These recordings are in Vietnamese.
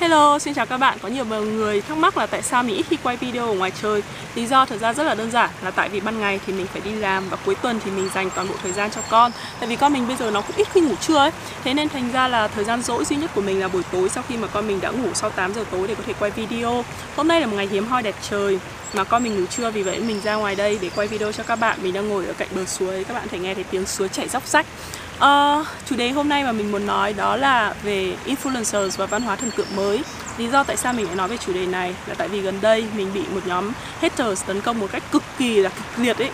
Hello, xin chào các bạn. Có nhiều người thắc mắc là tại sao mình ít khi quay video ở ngoài trời. Lý do thật ra rất là đơn giản là tại vì ban ngày thì mình phải đi làm và cuối tuần thì mình dành toàn bộ thời gian cho con. Tại vì con mình bây giờ nó cũng ít khi ngủ trưa ấy. Thế nên thành ra là thời gian rỗi duy nhất của mình là buổi tối sau khi mà con mình đã ngủ sau 8 giờ tối để có thể quay video. Hôm nay là một ngày hiếm hoi đẹp trời mà con mình ngủ trưa vì vậy mình ra ngoài đây để quay video cho các bạn. Mình đang ngồi ở cạnh bờ suối, các bạn thể nghe thấy tiếng suối chảy róc rách. Uh, chủ đề hôm nay mà mình muốn nói đó là về influencers và văn hóa thần tượng mới. Lý do tại sao mình lại nói về chủ đề này là tại vì gần đây mình bị một nhóm haters tấn công một cách cực kỳ là kịch liệt ấy.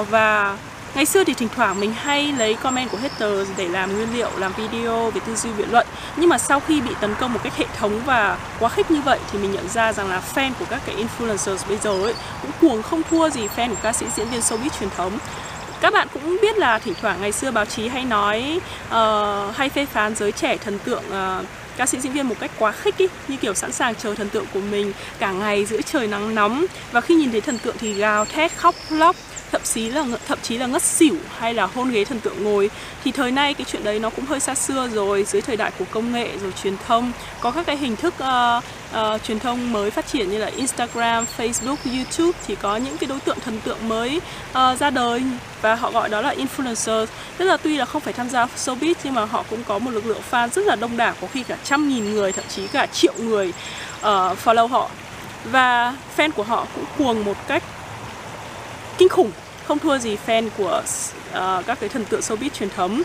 Uh, Và ngày xưa thì thỉnh thoảng mình hay lấy comment của haters để làm nguyên liệu, làm video về tư duy biện luận. Nhưng mà sau khi bị tấn công một cách hệ thống và quá khích như vậy thì mình nhận ra rằng là fan của các cái influencers bây giờ ấy cũng cuồng không thua gì fan của ca sĩ diễn viên showbiz truyền thống các bạn cũng biết là thỉnh thoảng ngày xưa báo chí hay nói uh, hay phê phán giới trẻ thần tượng uh, ca sĩ diễn viên một cách quá khích ý, như kiểu sẵn sàng chờ thần tượng của mình cả ngày giữa trời nắng nóng. Và khi nhìn thấy thần tượng thì gào thét khóc lóc thậm chí là thậm chí là ngất xỉu hay là hôn ghế thần tượng ngồi. Thì thời nay cái chuyện đấy nó cũng hơi xa xưa rồi dưới thời đại của công nghệ rồi truyền thông. Có các cái hình thức uh, uh, truyền thông mới phát triển như là Instagram, Facebook, YouTube thì có những cái đối tượng thần tượng mới uh, ra đời và họ gọi đó là influencer tức là tuy là không phải tham gia showbiz nhưng mà họ cũng có một lực lượng fan rất là đông đảo có khi cả trăm nghìn người thậm chí cả triệu người uh, follow họ. Và fan của họ cũng cuồng một cách kinh khủng không thua gì fan của uh, các cái thần tượng showbiz truyền thống.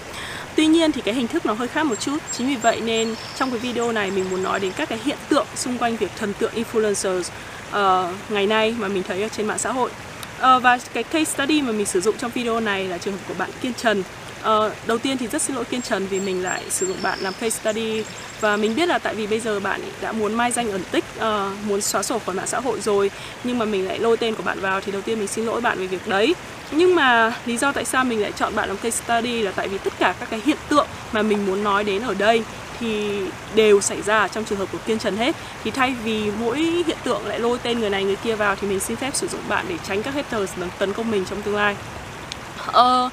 Tuy nhiên thì cái hình thức nó hơi khác một chút. Chính vì vậy nên trong cái video này mình muốn nói đến các cái hiện tượng xung quanh việc thần tượng influencers uh, ngày nay mà mình thấy ở trên mạng xã hội. Uh, Và cái case study mà mình sử dụng trong video này là trường hợp của bạn Kiên Trần. Ờ, đầu tiên thì rất xin lỗi Kiên Trần vì mình lại sử dụng bạn làm case study. Và mình biết là tại vì bây giờ bạn đã muốn mai danh ẩn tích uh, muốn xóa sổ khỏi mạng xã hội rồi nhưng mà mình lại lôi tên của bạn vào thì đầu tiên mình xin lỗi bạn về việc đấy. Nhưng mà lý do tại sao mình lại chọn bạn làm case study là tại vì tất cả các cái hiện tượng mà mình muốn nói đến ở đây thì đều xảy ra trong trường hợp của Kiên Trần hết. Thì thay vì mỗi hiện tượng lại lôi tên người này người kia vào thì mình xin phép sử dụng bạn để tránh các haters tấn công mình trong tương lai. Uh,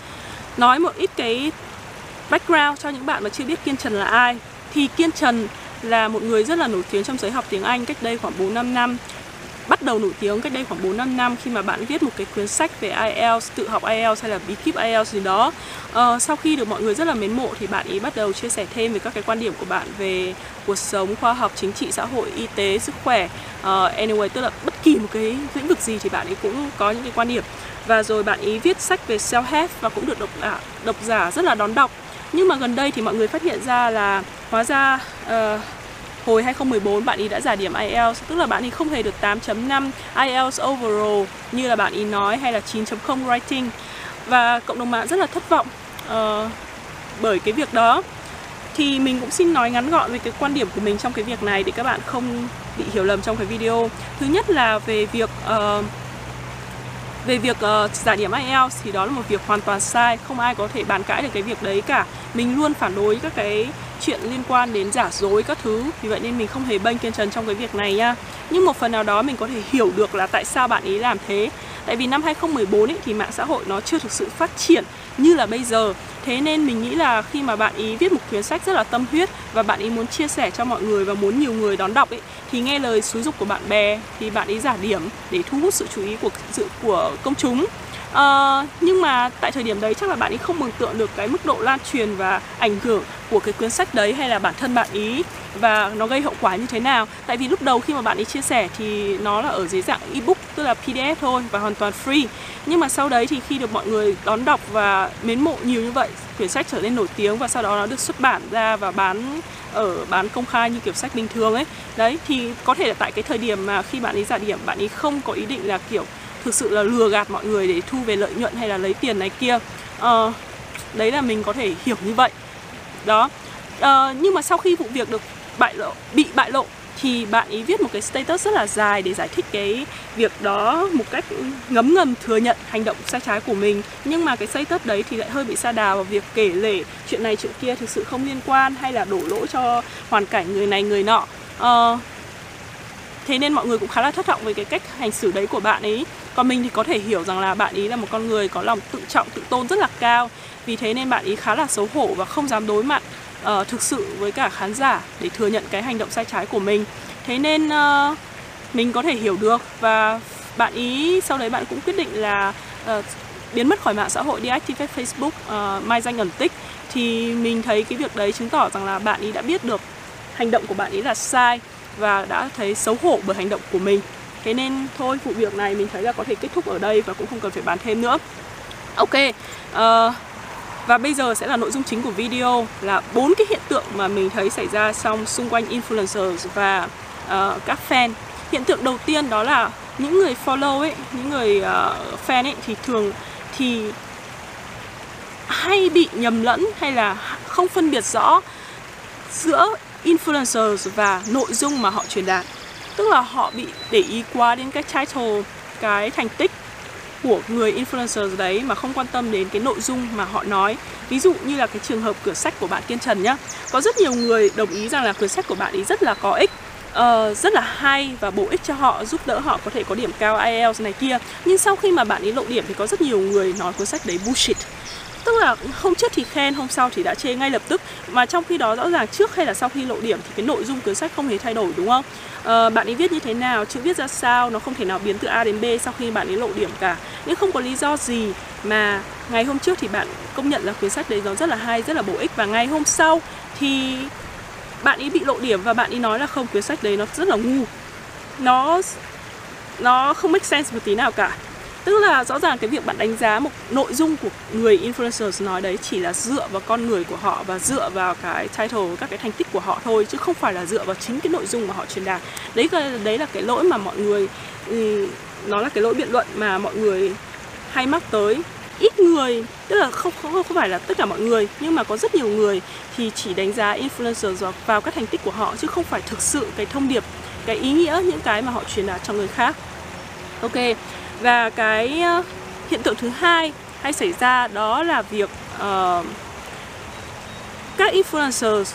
nói một ít cái background cho những bạn mà chưa biết Kiên Trần là ai thì Kiên Trần là một người rất là nổi tiếng trong giới học tiếng Anh cách đây khoảng 4-5 năm bắt đầu nổi tiếng cách đây khoảng 4 5 năm khi mà bạn viết một cái cuốn sách về IELTS, tự học IELTS hay là bí kíp IELTS gì đó. Uh, sau khi được mọi người rất là mến mộ thì bạn ý bắt đầu chia sẻ thêm về các cái quan điểm của bạn về cuộc sống, khoa học, chính trị, xã hội, y tế, sức khỏe. Uh, anyway, tức là bất kỳ một cái lĩnh vực gì thì bạn ấy cũng có những cái quan điểm. Và rồi bạn ý viết sách về self-help và cũng được độc giả, độc giả rất là đón đọc. Nhưng mà gần đây thì mọi người phát hiện ra là hóa ra uh, hồi 2014 bạn ý đã giải điểm IELTS tức là bạn ý không hề được 8.5 IELTS overall như là bạn ý nói hay là 9.0 writing. Và cộng đồng mạng rất là thất vọng uh, bởi cái việc đó. Thì mình cũng xin nói ngắn gọn về cái quan điểm của mình trong cái việc này để các bạn không bị hiểu lầm trong cái video. Thứ nhất là về việc uh, về việc uh, giả điểm IELTS thì đó là một việc hoàn toàn sai. Không ai có thể bàn cãi được cái việc đấy cả. Mình luôn phản đối các cái chuyện liên quan đến giả dối các thứ. Vì vậy nên mình không hề bênh kiên trần trong cái việc này nha. Nhưng một phần nào đó mình có thể hiểu được là tại sao bạn ấy làm thế. Tại vì năm 2014 ấy, thì mạng xã hội nó chưa thực sự phát triển như là bây giờ. Thế nên mình nghĩ là khi mà bạn ý viết một cuốn sách rất là tâm huyết và bạn ý muốn chia sẻ cho mọi người và muốn nhiều người đón đọc ấy, thì nghe lời xúi dục của bạn bè thì bạn ý giả điểm để thu hút sự chú ý của sự, của công chúng. Uh, nhưng mà tại thời điểm đấy chắc là bạn ấy không mường tượng được cái mức độ lan truyền và ảnh hưởng của cái cuốn sách đấy hay là bản thân bạn ý và nó gây hậu quả như thế nào. Tại vì lúc đầu khi mà bạn ấy chia sẻ thì nó là ở dưới dạng ebook tức là pdf thôi và hoàn toàn free. Nhưng mà sau đấy thì khi được mọi người đón đọc và mến mộ nhiều như vậy quyển sách trở nên nổi tiếng và sau đó nó được xuất bản ra và bán ở bán công khai như kiểu sách bình thường ấy. Đấy thì có thể là tại cái thời điểm mà khi bạn ấy giả điểm bạn ấy không có ý định là kiểu thực sự là lừa gạt mọi người để thu về lợi nhuận hay là lấy tiền này kia. Uh, đấy là mình có thể hiểu như vậy. Đó. Uh, nhưng mà sau khi vụ việc được bại lộ bị bại lộ thì bạn ấy viết một cái status rất là dài để giải thích cái việc đó một cách ngấm ngầm thừa nhận hành động sai trái của mình. Nhưng mà cái status đấy thì lại hơi bị xa đà vào việc kể lể chuyện này chuyện kia thực sự không liên quan hay là đổ lỗi cho hoàn cảnh người này người nọ. Uh, thế nên mọi người cũng khá là thất vọng về cái cách hành xử đấy của bạn ấy còn mình thì có thể hiểu rằng là bạn ý là một con người có lòng tự trọng tự tôn rất là cao. Vì thế nên bạn ý khá là xấu hổ và không dám đối mặt uh, thực sự với cả khán giả để thừa nhận cái hành động sai trái của mình. Thế nên uh, mình có thể hiểu được và bạn ý sau đấy bạn cũng quyết định là uh, biến mất khỏi mạng xã hội deactivate Facebook uh, mai danh ẩn tích. Thì mình thấy cái việc đấy chứng tỏ rằng là bạn ý đã biết được hành động của bạn ý là sai và đã thấy xấu hổ bởi hành động của mình thế nên thôi vụ việc này mình thấy là có thể kết thúc ở đây và cũng không cần phải bàn thêm nữa. Ok uh, và bây giờ sẽ là nội dung chính của video là bốn cái hiện tượng mà mình thấy xảy ra trong xung quanh influencers và uh, các fan. Hiện tượng đầu tiên đó là những người follow ấy những người uh, fan ấy thì thường thì hay bị nhầm lẫn hay là không phân biệt rõ giữa influencers và nội dung mà họ truyền đạt tức là họ bị để ý quá đến cái title cái thành tích của người influencer đấy mà không quan tâm đến cái nội dung mà họ nói. Ví dụ như là cái trường hợp cửa sách của bạn Kiên Trần nhá. Có rất nhiều người đồng ý rằng là cửa sách của bạn ấy rất là có ích uh, rất là hay và bổ ích cho họ giúp đỡ họ có thể có điểm cao IELTS này kia. Nhưng sau khi mà bạn ấy lộ điểm thì có rất nhiều người nói cuốn sách đấy bullshit tức là hôm trước thì khen hôm sau thì đã chê ngay lập tức. Mà trong khi đó rõ ràng trước hay là sau khi lộ điểm thì cái nội dung cuốn sách không hề thay đổi đúng không? À, bạn ấy viết như thế nào chữ viết ra sao nó không thể nào biến từ A đến B sau khi bạn ấy lộ điểm cả. Nhưng không có lý do gì mà ngày hôm trước thì bạn công nhận là cuốn sách đấy nó rất là hay rất là bổ ích. Và ngày hôm sau thì bạn ấy bị lộ điểm và bạn ấy nói là không cuốn sách đấy nó rất là ngu. Nó nó không make sense một tí nào cả tức là rõ ràng cái việc bạn đánh giá một nội dung của người influencers nói đấy chỉ là dựa vào con người của họ và dựa vào cái title, các cái thành tích của họ thôi, chứ không phải là dựa vào chính cái nội dung mà họ truyền đạt. Đấy đấy là cái lỗi mà mọi người ừ, nó là cái lỗi biện luận mà mọi người hay mắc tới. Ít người, tức là không không không phải là tất cả mọi người, nhưng mà có rất nhiều người thì chỉ đánh giá influencer vào các thành tích của họ, chứ không phải thực sự cái thông điệp, cái ý nghĩa, những cái mà họ truyền đạt cho người khác. Ok và cái ờ, hiện tượng thứ hai hay xảy ra đó là việc uh, các influencers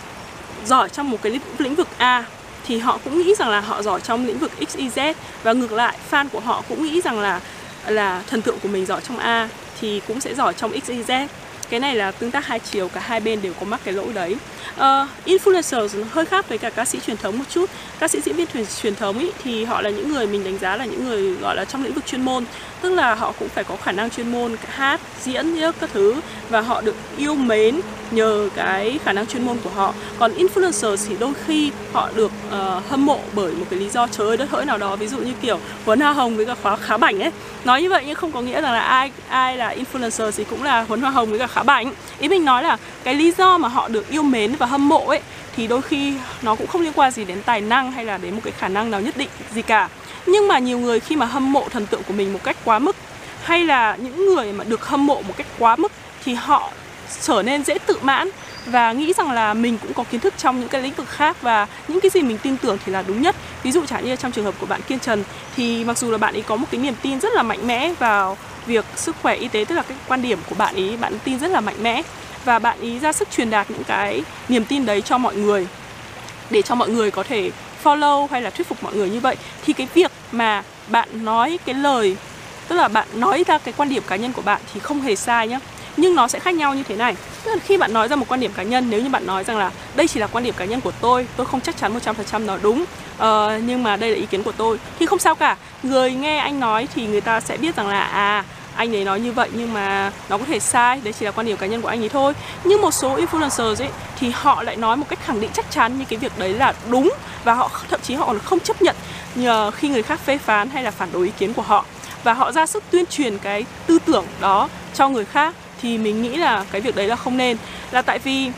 giỏi trong một cái lĩnh vực A thì họ cũng nghĩ rằng là họ giỏi trong lĩnh vực X, Y, Z. Và ngược lại fan của họ cũng nghĩ rằng là là thần tượng của mình giỏi trong A thì cũng sẽ giỏi trong X, Y, Z cái này là tương tác hai chiều cả hai bên đều có mắc cái lỗi đấy. Uh, influencers hơi khác với cả ca sĩ truyền thống một chút. Ca sĩ diễn viên truyền, truyền thống ý, thì họ là những người mình đánh giá là những người gọi là trong lĩnh vực chuyên môn. Tức là họ cũng phải có khả năng chuyên môn hát diễn các thứ. Và họ được yêu mến nhờ cái khả năng chuyên môn của họ. Còn influencer thì đôi khi họ được uh, hâm mộ bởi một cái lý do trời đất hỡi nào đó. Ví dụ như kiểu huấn hoa hồng với cả khóa khá bảnh ấy. Nói như vậy nhưng không có nghĩa rằng là ai ai là influencer thì cũng là huấn hoa hồng với cả khá bảnh. Ý mình nói là cái lý do mà họ được yêu mến và hâm mộ ấy thì đôi khi nó cũng không liên quan gì đến tài năng hay là đến một cái khả năng nào nhất định gì cả. Nhưng mà nhiều người khi mà hâm mộ thần tượng của mình một cách quá mức hay là những người mà được hâm mộ một cách quá mức thì họ trở nên dễ tự mãn và nghĩ rằng là mình cũng có kiến thức trong những cái lĩnh vực khác và những cái gì mình tin tưởng thì là đúng nhất. Ví dụ chẳng như trong trường hợp của bạn kiên trần thì mặc dù là bạn ấy có một cái niềm tin rất là mạnh mẽ vào việc sức khỏe y tế, tức là cái quan điểm của bạn ấy, bạn tin rất là mạnh mẽ và bạn ý ra sức truyền đạt những cái niềm tin đấy cho mọi người để cho mọi người có thể follow hay là thuyết phục mọi người như vậy, thì cái việc mà bạn nói cái lời, tức là bạn nói ra cái quan điểm cá nhân của bạn thì không hề sai nhá nhưng nó sẽ khác nhau như thế này. Tức là khi bạn nói ra một quan điểm cá nhân nếu như bạn nói rằng là đây chỉ là quan điểm cá nhân của tôi tôi không chắc chắn 100% nó đúng uh, nhưng mà đây là ý kiến của tôi thì không sao cả. Người nghe anh nói thì người ta sẽ biết rằng là à anh ấy nói như vậy nhưng mà nó có thể sai đấy chỉ là quan điểm cá nhân của anh ấy thôi. Nhưng một số influencers ấy thì họ lại nói một cách khẳng định chắc chắn như cái việc đấy là đúng và họ thậm chí họ còn không chấp nhận nhờ khi người khác phê phán hay là phản đối ý kiến của họ. Và họ ra sức tuyên truyền cái tư tưởng đó cho người khác thì mình nghĩ là cái việc đấy là không nên. Là tại vì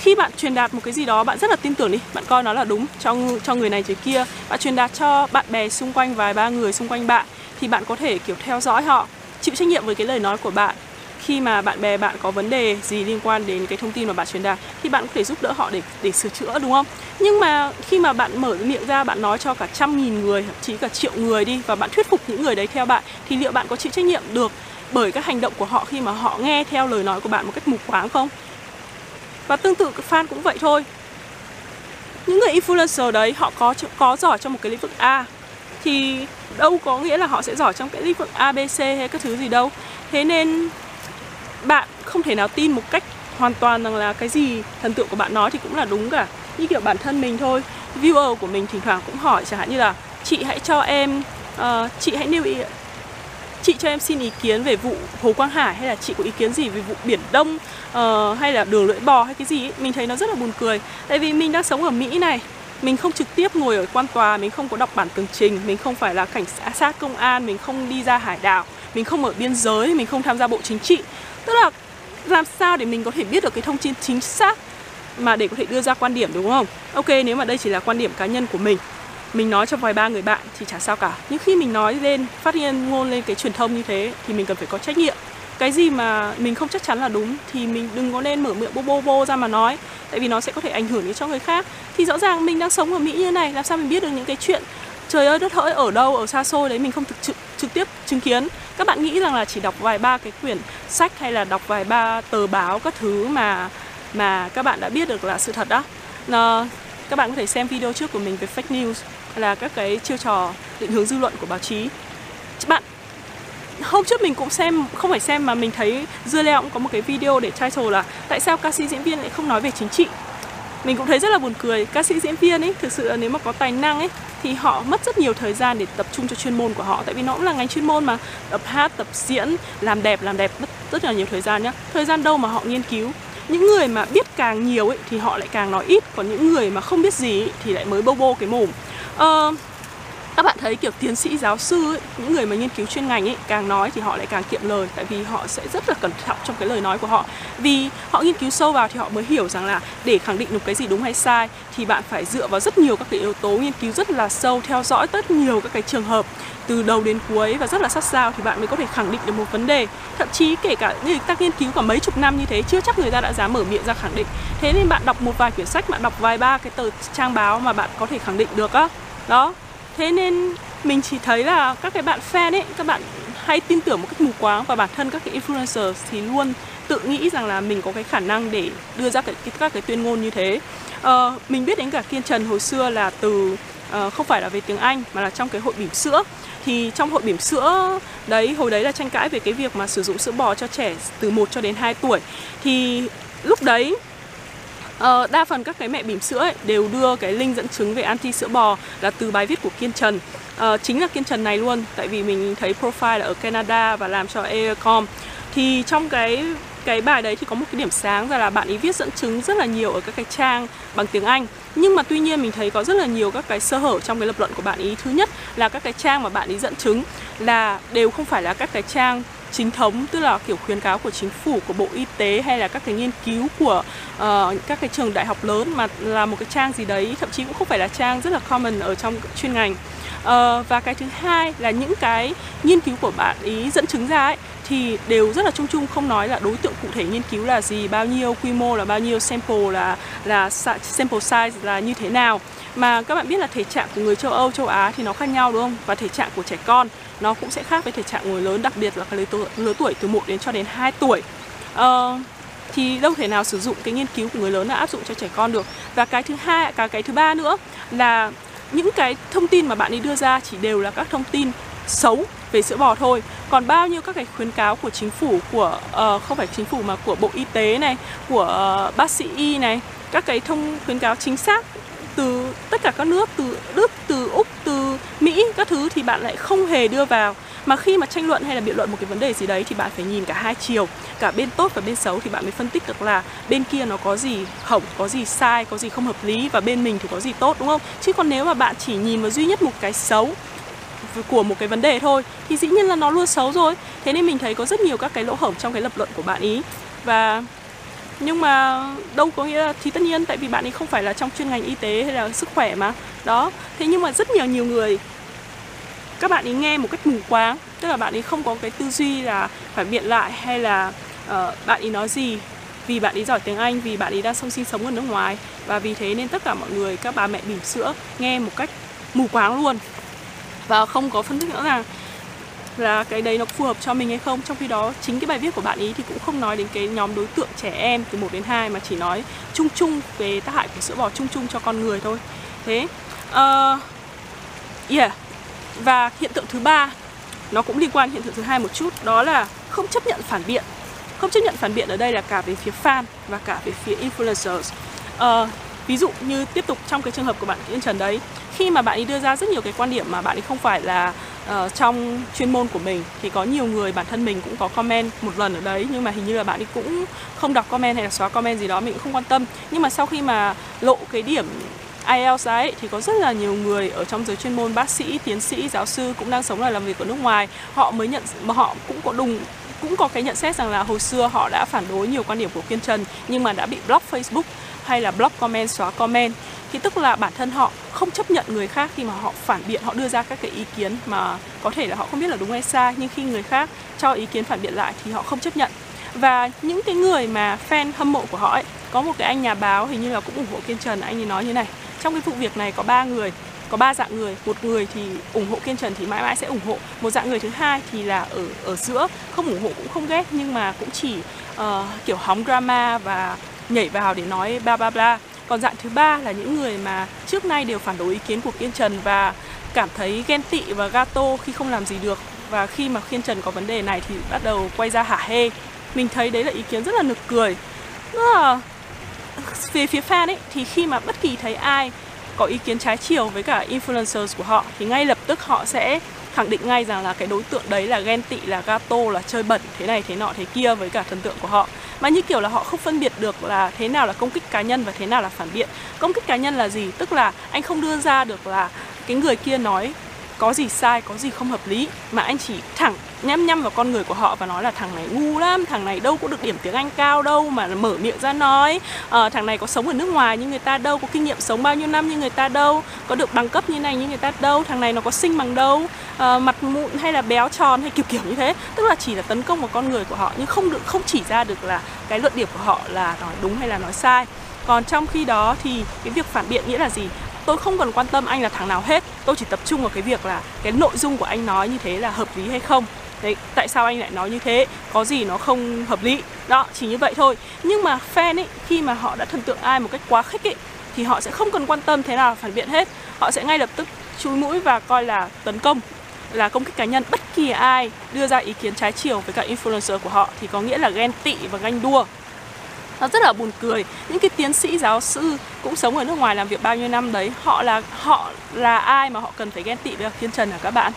khi bạn truyền đạt một cái gì đó, bạn rất là tin tưởng đi, bạn coi nó là đúng cho cho người này, người kia. Bạn truyền đạt cho bạn bè xung quanh, vài ba người xung quanh bạn, thì bạn có thể, kiểu, theo dõi họ, chịu trách nhiệm với cái lời nói của bạn. Khi mà bạn bè bạn có vấn đề gì liên quan đến cái thông tin mà bạn truyền đạt, thì bạn có thể giúp đỡ họ để để sửa chữa, đúng không? Nhưng mà khi mà bạn mở miệng ra, bạn nói cho cả trăm nghìn người, thậm chí cả triệu người đi, và bạn thuyết phục những người đấy theo bạn, thì liệu bạn có chịu trách nhiệm được? Bởi các hành động của họ khi mà họ nghe theo lời nói của bạn một cách mù quáng không? Và tương tự fan cũng vậy thôi. Những người influencer đấy họ có có giỏi trong một cái lĩnh vực A thì đâu có nghĩa là họ sẽ giỏi trong cái lĩnh vực ABC hay các thứ gì đâu. Thế nên bạn không thể nào tin một cách hoàn toàn rằng là cái gì thần tượng của bạn nói thì cũng là đúng cả. Như kiểu bản thân mình thôi. Viewer của mình thỉnh thoảng cũng hỏi chẳng hạn như là chị hãy cho em uh, chị hãy nêu ý chị cho em xin ý kiến về vụ Hồ Quang Hải hay là chị có ý kiến gì về vụ Biển Đông uh, hay là đường lưỡi bò hay cái gì ấy. mình thấy nó rất là buồn cười. Tại vì mình đang sống ở Mỹ này mình không trực tiếp ngồi ở quan tòa mình không có đọc bản tường trình mình không phải là cảnh sát công an mình không đi ra hải đảo mình không ở biên giới mình không tham gia bộ chính trị. Tức là làm sao để mình có thể biết được cái thông tin chính xác mà để có thể đưa ra quan điểm đúng không? Ok nếu mà đây chỉ là quan điểm cá nhân của mình mình nói cho vài ba người bạn thì chả sao cả. Nhưng khi mình nói lên phát hiện ngôn lên cái truyền thông như thế thì mình cần phải có trách nhiệm. Cái gì mà mình không chắc chắn là đúng thì mình đừng có nên mở miệng bô bô bô ra mà nói tại vì nó sẽ có thể ảnh hưởng đến cho người khác. Thì rõ ràng mình đang sống ở mỹ như này làm sao mình biết được những cái chuyện trời ơi đất hỡi ở đâu ở xa xôi đấy mình không thực trực, trực tiếp chứng kiến. Các bạn nghĩ rằng là chỉ đọc vài ba cái quyển sách hay là đọc vài ba tờ báo các thứ mà mà các bạn đã biết được là sự thật đó? Nó, các bạn có thể xem video trước của mình về fake news là các cái chiêu trò định hướng dư luận của báo chí. Bạn hôm trước mình cũng xem không phải xem mà mình thấy dưa leo cũng có một cái video để title là tại sao ca sĩ diễn viên lại không nói về chính trị? Mình cũng thấy rất là buồn cười. Ca sĩ diễn viên ấy thực sự là nếu mà có tài năng ấy thì họ mất rất nhiều thời gian để tập trung cho chuyên môn của họ. Tại vì nó cũng là ngành chuyên môn mà. Tập hát tập diễn làm đẹp làm đẹp mất rất là nhiều thời gian nhá. Thời gian đâu mà họ nghiên cứu? Những người mà biết càng nhiều ấy thì họ lại càng nói ít. Còn những người mà không biết gì ấy, thì lại mới bô bô cái mồm uh, các bạn thấy kiểu tiến sĩ giáo sư ấy, những người mà nghiên cứu chuyên ngành ấy càng nói thì họ lại càng kiệm lời tại vì họ sẽ rất là cẩn trọng trong cái lời nói của họ. Vì họ nghiên cứu sâu vào thì họ mới hiểu rằng là để khẳng định được cái gì đúng hay sai thì bạn phải dựa vào rất nhiều các cái yếu tố nghiên cứu rất là sâu theo dõi rất nhiều các cái trường hợp từ đầu đến cuối và rất là sát sao thì bạn mới có thể khẳng định được một vấn đề. Thậm chí kể cả như ta nghiên cứu cả mấy chục năm như thế chưa chắc người ta đã dám mở miệng ra khẳng định. Thế nên bạn đọc một vài quyển sách bạn đọc vài ba cái tờ trang báo mà bạn có thể khẳng định được á đó. Thế nên mình chỉ thấy là các cái bạn fan ấy các bạn hay tin tưởng một cách mù quáng và bản thân các cái influencer thì luôn tự nghĩ rằng là mình có cái khả năng để đưa ra cái, cái các cái tuyên ngôn như thế. Uh, mình biết đến cả kiên trần hồi xưa là từ uh, không phải là về tiếng anh mà là trong cái hội bỉm sữa. Thì trong hội bỉm sữa đấy hồi đấy là tranh cãi về cái việc mà sử dụng sữa bò cho trẻ từ 1 cho đến 2 tuổi. Thì lúc đấy Ờ, đa phần các cái mẹ bỉm sữa ấy, đều đưa cái link dẫn chứng về anti sữa bò là từ bài viết của Kiên Trần. Ờ, chính là Kiên Trần này luôn tại vì mình thấy profile là ở Canada và làm cho Aircom thì trong cái cái bài đấy thì có một cái điểm sáng là bạn ấy viết dẫn chứng rất là nhiều ở các cái trang bằng tiếng Anh. Nhưng mà tuy nhiên mình thấy có rất là nhiều các cái sơ hở trong cái lập luận của bạn ý thứ nhất là các cái trang mà bạn ý dẫn chứng là đều không phải là các cái trang chính thống tức là kiểu khuyến cáo của chính phủ của bộ y tế hay là các cái nghiên cứu của uh, các cái trường đại học lớn mà là một cái trang gì đấy thậm chí cũng không phải là trang rất là common ở trong chuyên ngành. Uh, và cái thứ hai là những cái nghiên cứu của bạn ý dẫn chứng ra ấy thì đều rất là chung chung không nói là đối tượng cụ thể nghiên cứu là gì bao nhiêu quy mô là bao nhiêu sample là là sample size là như thế nào. Mà các bạn biết là thể trạng của người châu Âu châu Á thì nó khác nhau đúng không? Và thể trạng của trẻ con nó cũng sẽ khác với thể trạng người lớn đặc biệt là cái lứa tuổi, lứa tuổi từ 1 đến cho đến 2 tuổi. Uh, thì đâu thể nào sử dụng cái nghiên cứu của người lớn là áp dụng cho trẻ con được. Và cái thứ hai cả cái thứ ba nữa là những cái thông tin mà bạn ấy đưa ra chỉ đều là các thông tin xấu về sữa bò thôi. Còn bao nhiêu các cái khuyến cáo của chính phủ của uh, không phải chính phủ mà của bộ y tế này của uh, bác sĩ y này các cái thông khuyến cáo chính xác từ tất cả các nước từ đức từ úc mỹ các thứ thì bạn lại không hề đưa vào. Mà khi mà tranh luận hay là biện luận một cái vấn đề gì đấy thì bạn phải nhìn cả hai chiều, cả bên tốt và bên xấu thì bạn mới phân tích được là bên kia nó có gì hỏng, có gì sai, có gì không hợp lý và bên mình thì có gì tốt, đúng không? Chứ còn nếu mà bạn chỉ nhìn vào duy nhất một cái xấu của một cái vấn đề thôi thì dĩ nhiên là nó luôn xấu rồi. Thế nên mình thấy có rất nhiều các cái lỗ hổng trong cái lập luận của bạn ý. Và nhưng mà đâu có nghĩa là thì tất nhiên tại vì bạn ấy không phải là trong chuyên ngành y tế hay là sức khỏe mà. Đó thế nhưng mà rất nhiều nhiều người các bạn ấy nghe một cách mù quáng tức là bạn ấy không có cái tư duy là phải biện lại hay là uh, bạn ấy nói gì vì bạn ấy giỏi tiếng Anh vì bạn ấy đang sống sinh sống ở nước ngoài. Và vì thế nên tất cả mọi người các bà mẹ bỉm sữa nghe một cách mù quáng luôn. Và không có phân tích rõ ràng là cái đấy nó phù hợp cho mình hay không? Trong khi đó chính cái bài viết của bạn ý thì cũng không nói đến cái nhóm đối tượng trẻ em từ 1 đến 2 mà chỉ nói chung chung về tác hại của sữa bò chung chung cho con người thôi. Thế uh, yeah. Và hiện tượng thứ ba nó cũng liên quan hiện tượng thứ hai một chút đó là không chấp nhận phản biện. Không chấp nhận phản biện ở đây là cả về phía fan và cả về phía influencers. Uh, ví dụ như tiếp tục trong cái trường hợp của bạn Yên Trần đấy khi mà bạn ấy đưa ra rất nhiều cái quan điểm mà bạn ấy không phải là uh, trong chuyên môn của mình thì có nhiều người bản thân mình cũng có comment một lần ở đấy nhưng mà hình như là bạn ấy cũng không đọc comment hay là xóa comment gì đó mình cũng không quan tâm. Nhưng mà sau khi mà lộ cái điểm IELTS ấy thì có rất là nhiều người ở trong giới chuyên môn bác sĩ, tiến sĩ, giáo sư cũng đang sống là làm việc ở nước ngoài họ mới nhận mà họ cũng có đùng cũng có cái nhận xét rằng là hồi xưa họ đã phản đối nhiều quan điểm của Kiên Trần, nhưng mà đã bị block Facebook hay là block comment, xóa comment. Thì tức là bản thân họ không chấp nhận người khác khi mà họ phản biện, họ đưa ra các cái ý kiến mà có thể là họ không biết là đúng hay sai, nhưng khi người khác cho ý kiến phản biện lại thì họ không chấp nhận. Và những cái người mà fan hâm mộ của họ ấy, có một cái anh nhà báo hình như là cũng ủng hộ Kiên Trần, anh ấy nói như này, trong cái vụ việc này có ba người có ba dạng người một người thì ủng hộ kiên trần thì mãi mãi sẽ ủng hộ. Một dạng người thứ hai thì là ở ở giữa không ủng hộ cũng không ghét nhưng mà cũng chỉ uh, kiểu hóng drama và nhảy vào để nói bla bla bla. Còn dạng thứ ba là những người mà trước nay đều phản đối ý kiến của kiên trần và cảm thấy ghen tị và gato khi không làm gì được. Và khi mà kiên trần có vấn đề này thì bắt đầu quay ra hả hê. Mình thấy đấy là ý kiến rất là nực cười. Rất là về phía fan ấy thì khi mà bất kỳ thấy ai có ý kiến trái chiều với cả influencers của họ, thì ngay lập tức họ sẽ khẳng định ngay rằng là cái đối tượng đấy là ghen tị, là gato, là chơi bẩn, thế này thế nọ, thế kia với cả thần tượng của họ. Mà như kiểu là họ không phân biệt được là thế nào là công kích cá nhân và thế nào là phản biện. Công kích cá nhân là gì? Tức là anh không đưa ra được là cái người kia nói có gì sai có gì không hợp lý mà anh chỉ thẳng nhăm nhăm vào con người của họ và nói là thằng này ngu lắm thằng này đâu có được điểm tiếng anh cao đâu mà mở miệng ra nói à, thằng này có sống ở nước ngoài như người ta đâu có kinh nghiệm sống bao nhiêu năm như người ta đâu có được bằng cấp như này như người ta đâu thằng này nó có sinh bằng đâu à, mặt mụn hay là béo tròn hay kiểu kiểu như thế. Tức là chỉ là tấn công vào con người của họ nhưng không được không chỉ ra được là cái luận điểm của họ là nói đúng hay là nói sai. Còn trong khi đó thì cái việc phản biện nghĩa là gì? Tôi không cần quan tâm anh là thằng nào hết. Tôi chỉ tập trung vào cái việc là cái nội dung của anh nói như thế là hợp lý hay không. Đấy, tại sao anh lại nói như thế? Có gì nó không hợp lý? Đó, chỉ như vậy thôi. Nhưng mà fan ấy, khi mà họ đã thần tượng ai một cách quá khích ấy, thì họ sẽ không cần quan tâm thế nào phản biện hết. Họ sẽ ngay lập tức chui mũi và coi là tấn công, là công kích cá nhân. Bất kỳ ai đưa ra ý kiến trái chiều với cả influencer của họ thì có nghĩa là ghen tị và ganh đua nó rất là buồn cười. Những cái tiến sĩ giáo sư cũng sống ở nước ngoài làm việc bao nhiêu năm đấy họ là họ là ai mà họ cần phải ghen tị với kiên trần hả các bạn?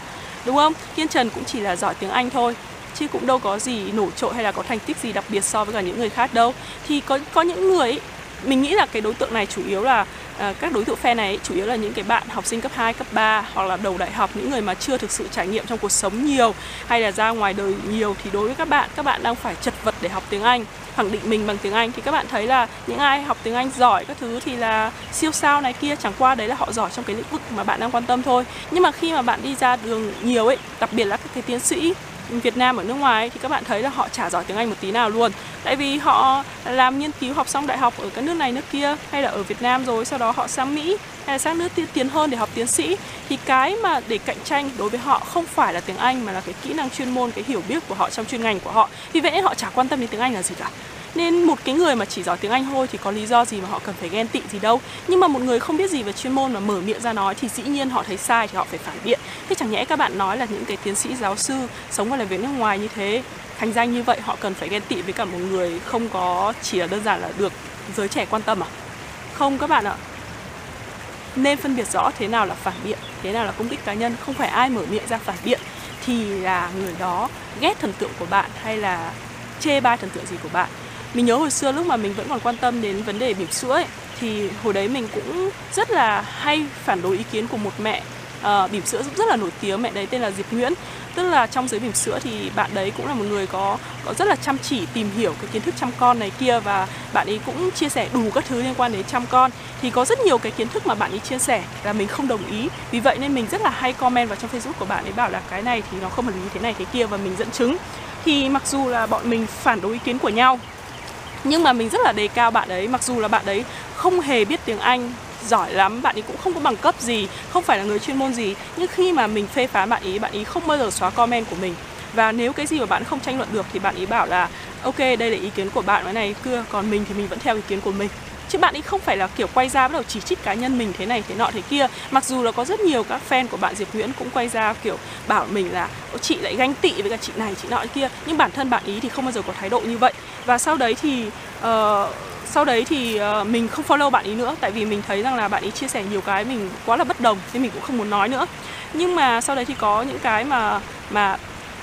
Đúng không? Kiên trần cũng chỉ là giỏi tiếng anh thôi chứ cũng đâu có gì nổi trội hay là có thành tích gì đặc biệt so với cả những người khác đâu. Thì có có những người ấy, mình nghĩ là cái đối tượng này chủ yếu là uh, các đối tượng phe này chủ yếu là những cái bạn học sinh cấp 2, cấp 3 hoặc là đầu đại học những người mà chưa thực sự trải nghiệm trong cuộc sống nhiều hay là ra ngoài đời nhiều. Thì đối với các bạn các bạn đang phải chật vật để học tiếng Anh khẳng định mình bằng tiếng Anh thì các bạn thấy là những ai học tiếng Anh giỏi các thứ thì là siêu sao này kia, chẳng qua đấy là họ giỏi trong cái lĩnh vực mà bạn đang quan tâm thôi. Nhưng mà khi mà bạn đi ra đường nhiều ấy, đặc biệt là các cái tiến sĩ Việt Nam ở nước ngoài thì các bạn thấy là họ chả giỏi tiếng Anh một tí nào luôn. Tại vì họ làm nghiên cứu, học xong đại học ở các nước này, nước kia, hay là ở Việt Nam rồi, sau đó họ sang Mỹ hay là sang nước tiên tiến hơn để học tiến sĩ, thì cái mà để cạnh tranh đối với họ không phải là tiếng Anh mà là cái kỹ năng chuyên môn, cái hiểu biết của họ trong chuyên ngành của họ. Vì vậy họ chả quan tâm đến tiếng Anh là gì cả. Nên một cái người mà chỉ giỏi tiếng Anh thôi thì có lý do gì mà họ cần phải ghen tị gì đâu. Nhưng mà một người không biết gì về chuyên môn mà mở miệng ra nói thì dĩ nhiên họ thấy sai thì họ phải phản biện. Thế chẳng nhẽ các bạn nói là những cái tiến sĩ, giáo sư sống ở làm việc nước ngoài như thế, thành danh như vậy, họ cần phải ghen tị với cả một người không có chỉ là đơn giản là được giới trẻ quan tâm à? Không các bạn ạ nên phân biệt rõ thế nào là phản biện thế nào là công kích cá nhân không phải ai mở miệng ra phản biện thì là người đó ghét thần tượng của bạn hay là chê bai thần tượng gì của bạn. Mình nhớ hồi xưa lúc mà mình vẫn còn quan tâm đến vấn đề bỉm sữa ấy thì hồi đấy mình cũng rất là hay phản đối ý kiến của một mẹ uh, bỉm sữa rất là nổi tiếng mẹ đấy tên là Diệp Nguyễn tức là trong giới bỉm sữa thì bạn đấy cũng là một người có có rất là chăm chỉ tìm hiểu cái kiến thức chăm con này kia và bạn ấy cũng chia sẻ đủ các thứ liên quan đến chăm con. Thì có rất nhiều cái kiến thức mà bạn ấy chia sẻ là mình không đồng ý. Vì vậy nên mình rất là hay comment vào trong Facebook của bạn ấy bảo là cái này thì nó không hợp lý, thế này thế kia và mình dẫn chứng. Thì mặc dù là bọn mình phản đối ý kiến của nhau, nhưng mà mình rất là đề cao bạn ấy. Mặc dù là bạn ấy không hề biết tiếng Anh giỏi lắm bạn ấy cũng không có bằng cấp gì không phải là người chuyên môn gì. Nhưng khi mà mình phê phán bạn ấy bạn ấy không bao giờ xóa comment của mình. Và nếu cái gì mà bạn không tranh luận được thì bạn ấy bảo là ok đây là ý kiến của bạn cái này cưa còn mình thì mình vẫn theo ý kiến của mình. Chứ bạn ấy không phải là kiểu quay ra bắt đầu chỉ trích cá nhân mình thế này thế nọ thế kia. Mặc dù là có rất nhiều các fan của bạn Diệp Nguyễn cũng quay ra kiểu bảo mình là chị lại ganh tị với cả chị này chị nọ kia. Nhưng bản thân bạn ý thì không bao giờ có thái độ như vậy. Và sau đấy thì uh, sau đấy thì uh, mình không follow bạn ý nữa tại vì mình thấy rằng là bạn ý chia sẻ nhiều cái mình quá là bất đồng nên mình cũng không muốn nói nữa. Nhưng mà sau đấy thì có những cái mà mà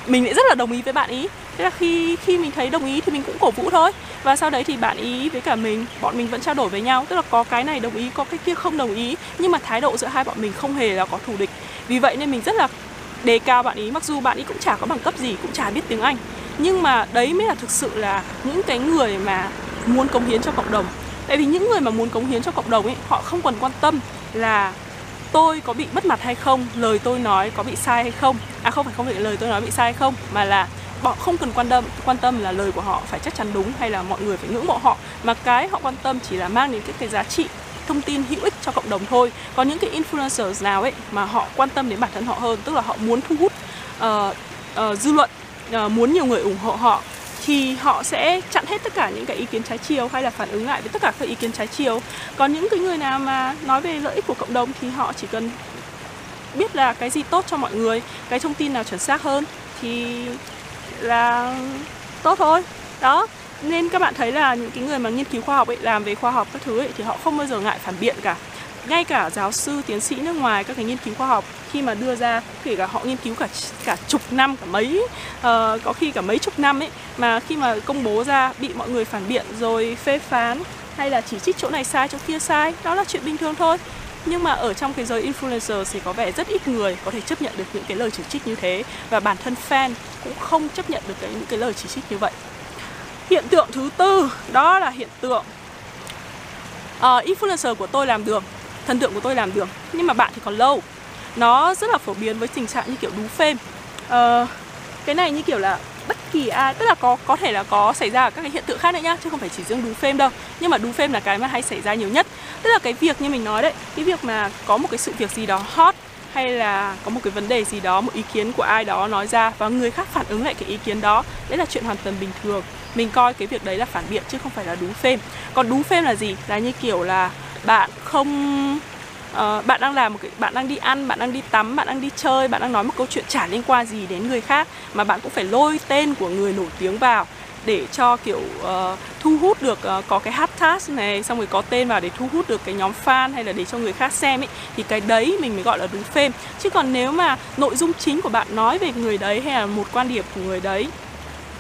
mình lại rất là đồng ý với bạn ý. Thế là khi khi mình thấy đồng ý thì mình cũng cổ vũ thôi. Và sau đấy thì bạn ý với cả mình bọn mình vẫn trao đổi với nhau. Tức là có cái này đồng ý có cái kia không đồng ý. Nhưng mà thái độ giữa hai bọn mình không hề là có thù địch. Vì vậy nên mình rất là đề cao bạn ý. Mặc dù bạn ý cũng chả có bằng cấp gì cũng chả biết tiếng anh. Nhưng mà đấy mới là thực sự là những cái người mà muốn cống hiến cho cộng đồng. Tại vì những người mà muốn cống hiến cho cộng đồng ấy họ không còn quan tâm là tôi có bị mất mặt hay không lời tôi nói có bị sai hay không. À không phải không phải lời tôi nói bị sai hay không mà là họ không cần quan tâm quan tâm là lời của họ phải chắc chắn đúng hay là mọi người phải ngưỡng mộ họ. Mà cái họ quan tâm chỉ là mang đến cái cái giá trị thông tin hữu ích cho cộng đồng thôi. Có những cái influencers nào ấy mà họ quan tâm đến bản thân họ hơn tức là họ muốn thu hút uh, uh, dư luận uh, muốn nhiều người ủng hộ họ thì họ sẽ chặn hết tất cả những cái ý kiến trái chiều hay là phản ứng lại với tất cả các ý kiến trái chiều. Còn những cái người nào mà nói về lợi ích của cộng đồng thì họ chỉ cần biết là cái gì tốt cho mọi người, cái thông tin nào chuẩn xác hơn thì là tốt thôi. Đó, nên các bạn thấy là những cái người mà nghiên cứu khoa học ấy, làm về khoa học các thứ ấy, thì họ không bao giờ ngại phản biện cả. Ngay cả giáo sư, tiến sĩ nước ngoài, các cái nghiên cứu khoa học khi mà đưa ra kể cả họ nghiên cứu cả cả chục năm cả mấy uh, có khi cả mấy chục năm ấy mà khi mà công bố ra bị mọi người phản biện rồi phê phán hay là chỉ trích chỗ này sai chỗ kia sai đó là chuyện bình thường thôi. Nhưng mà ở trong cái giới influencer thì có vẻ rất ít người có thể chấp nhận được những cái lời chỉ trích như thế và bản thân fan cũng không chấp nhận được cái, những cái lời chỉ trích như vậy. Hiện tượng thứ tư đó là hiện tượng uh, influencer của tôi làm được thần tượng của tôi làm được nhưng mà bạn thì còn lâu nó rất là phổ biến với tình trạng như kiểu đú phêm. Uh, cái này như kiểu là bất kỳ ai tức là có có thể là có xảy ra các cái hiện tượng khác nữa nhá chứ không phải chỉ riêng đú phêm đâu. Nhưng mà đú phêm là cái mà hay xảy ra nhiều nhất. Tức là cái việc như mình nói đấy cái việc mà có một cái sự việc gì đó hot hay là có một cái vấn đề gì đó một ý kiến của ai đó nói ra và người khác phản ứng lại cái ý kiến đó đấy là chuyện hoàn toàn bình thường. Mình coi cái việc đấy là phản biện chứ không phải là đú phêm. Còn đú phêm là gì? Là như kiểu là bạn không uh, bạn đang làm một cái bạn đang đi ăn bạn đang đi tắm bạn đang đi chơi bạn đang nói một câu chuyện chả liên quan gì đến người khác mà bạn cũng phải lôi tên của người nổi tiếng vào để cho kiểu uh, thu hút được uh, có cái hashtag này xong rồi có tên vào để thu hút được cái nhóm fan hay là để cho người khác xem ấy thì cái đấy mình mới gọi là đúng phim chứ còn nếu mà nội dung chính của bạn nói về người đấy hay là một quan điểm của người đấy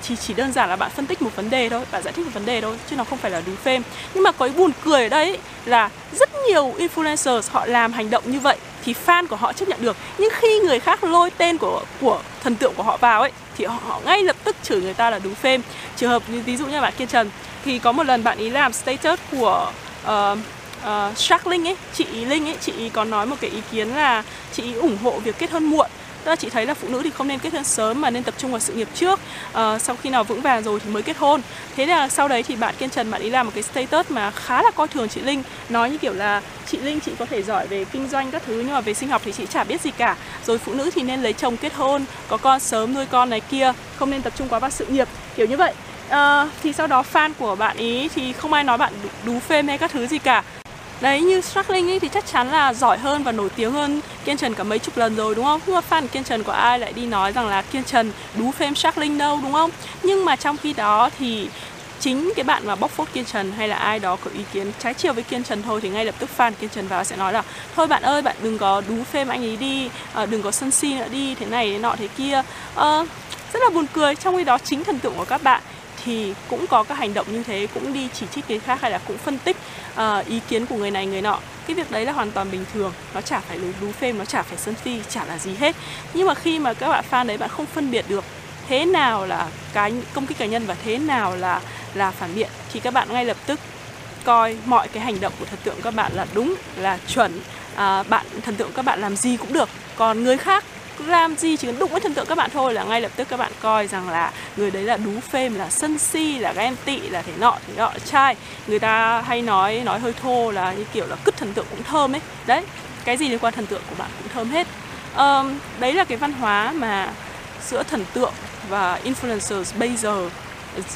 chỉ chỉ đơn giản là bạn phân tích một vấn đề thôi bạn giải thích một vấn đề thôi chứ nó không phải là đúng phim nhưng mà có cái buồn cười ở đây là rất nhiều influencers họ làm hành động như vậy thì fan của họ chấp nhận được. Nhưng khi người khác lôi tên của của thần tượng của họ vào ấy thì họ, họ ngay lập tức chửi người ta là đúng phim trường hợp như ví dụ như bạn Kiên Trần thì có một lần bạn ý làm status của uh, uh, Shark Linh ấy chị Linh ấy chị ý có nói một cái ý kiến là chị ý ủng hộ việc kết hôn muộn. Tức là chị thấy là phụ nữ thì không nên kết hôn sớm mà nên tập trung vào sự nghiệp trước. À, Sau khi nào vững vàng rồi thì mới kết hôn. Thế là sau đấy thì bạn Kiên Trần bạn ấy làm một cái status mà khá là coi thường chị Linh. Nói như kiểu là chị Linh chị có thể giỏi về kinh doanh các thứ nhưng mà về sinh học thì chị chả biết gì cả. Rồi phụ nữ thì nên lấy chồng kết hôn, có con sớm nuôi con này kia Không nên tập trung quá vào sự nghiệp, kiểu như vậy. À, Thì sau đó fan của bạn ý thì không ai nói bạn đú phê hay các thứ gì cả. Đấy như Struggling ấy thì chắc chắn là giỏi hơn và nổi tiếng hơn Kiên Trần cả mấy chục lần rồi đúng không? Nhưng mà fan Kiên Trần của ai lại đi nói rằng là Kiên Trần đú phim Struggling đâu đúng không? Nhưng mà trong khi đó thì chính cái bạn mà bóc phốt Kiên Trần hay là ai đó có ý kiến trái chiều với Kiên Trần thôi thì ngay lập tức fan Kiên Trần vào sẽ nói là thôi bạn ơi bạn đừng có đú phim anh ấy đi ờ, đừng có sân si nữa đi thế này thế nọ thế kia à, rất là buồn cười trong khi đó chính thần tượng của các bạn thì cũng có các hành động như thế cũng đi chỉ trích người khác hay là cũng phân tích uh, ý kiến của người này người nọ. Cái việc đấy là hoàn toàn bình thường nó chả phải lú đú phêm nó chả phải sân phi chả là gì hết. Nhưng mà khi mà các bạn fan đấy bạn không phân biệt được thế nào là cái công kích cá nhân và thế nào là là phản biện thì các bạn ngay lập tức coi mọi cái hành động của thần tượng các bạn là đúng là chuẩn. À, bạn thần tượng các bạn làm gì cũng được. Còn người khác làm gì chỉ cần đụng với thần tượng các bạn thôi là ngay lập tức các bạn coi rằng là người đấy là đú phêm là sân si là ghen tị là thế nọ thế nọ trai người ta hay nói nói hơi thô là như kiểu là cứt thần tượng cũng thơm ấy. Đấy cái gì liên quan thần tượng của bạn cũng thơm hết. Um, đấy là cái văn hóa mà giữa thần tượng và influencers bây giờ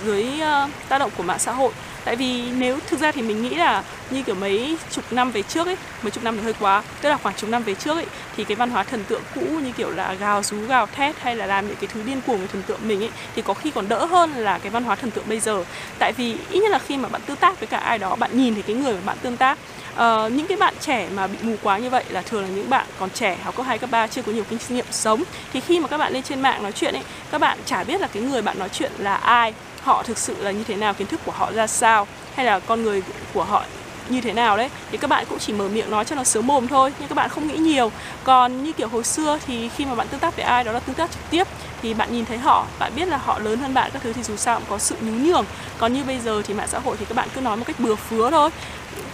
dưới uh, tác động của mạng xã hội tại vì nếu thực ra thì mình nghĩ là như kiểu mấy chục năm về trước ấy mấy chục năm thì hơi quá tức là khoảng chục năm về trước ấy thì cái văn hóa thần tượng cũ như kiểu là gào rú gào thét hay là làm những cái thứ điên cuồng về thần tượng mình ấy thì có khi còn đỡ hơn là cái văn hóa thần tượng bây giờ. Tại vì ít nhất là khi mà bạn tương tác với cả ai đó bạn nhìn thấy cái người mà bạn tương tác uh, những cái bạn trẻ mà bị mù quáng như vậy là thường là những bạn còn trẻ học cấp hai cấp ba chưa có nhiều kinh nghiệm sống. Thì khi mà các bạn lên trên mạng nói chuyện ấy các bạn chả biết là cái người bạn nói chuyện là ai họ thực sự là như thế nào, kiến thức của họ ra sao, hay là con người của họ như thế nào đấy, thì các bạn cũng chỉ mở miệng nói cho nó sớm mồm thôi, nhưng các bạn không nghĩ nhiều. Còn như kiểu hồi xưa thì khi mà bạn tương tác với ai, đó là tương tác trực tiếp, thì bạn nhìn thấy họ, bạn biết là họ lớn hơn bạn các thứ thì dù sao cũng có sự nhún nhường. Còn như bây giờ thì mạng xã hội thì các bạn cứ nói một cách bừa phứa thôi,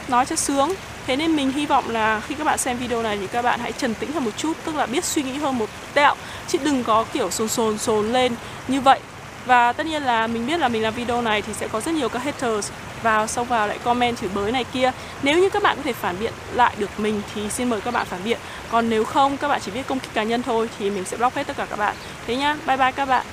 nói cho sướng. Thế nên mình hy vọng là khi các bạn xem video này thì các bạn hãy trần tĩnh hơn một chút, tức là biết suy nghĩ hơn một tẹo, chứ đừng có kiểu sồn sồn sồn lên như vậy và tất nhiên là mình biết là mình làm video này thì sẽ có rất nhiều các haters vào xong vào lại comment chửi bới này kia. Nếu như các bạn có thể phản biện lại được mình thì xin mời các bạn phản biện. Còn nếu không các bạn chỉ biết công kích cá nhân thôi thì mình sẽ block hết tất cả các bạn. Thế nhá, bye bye các bạn.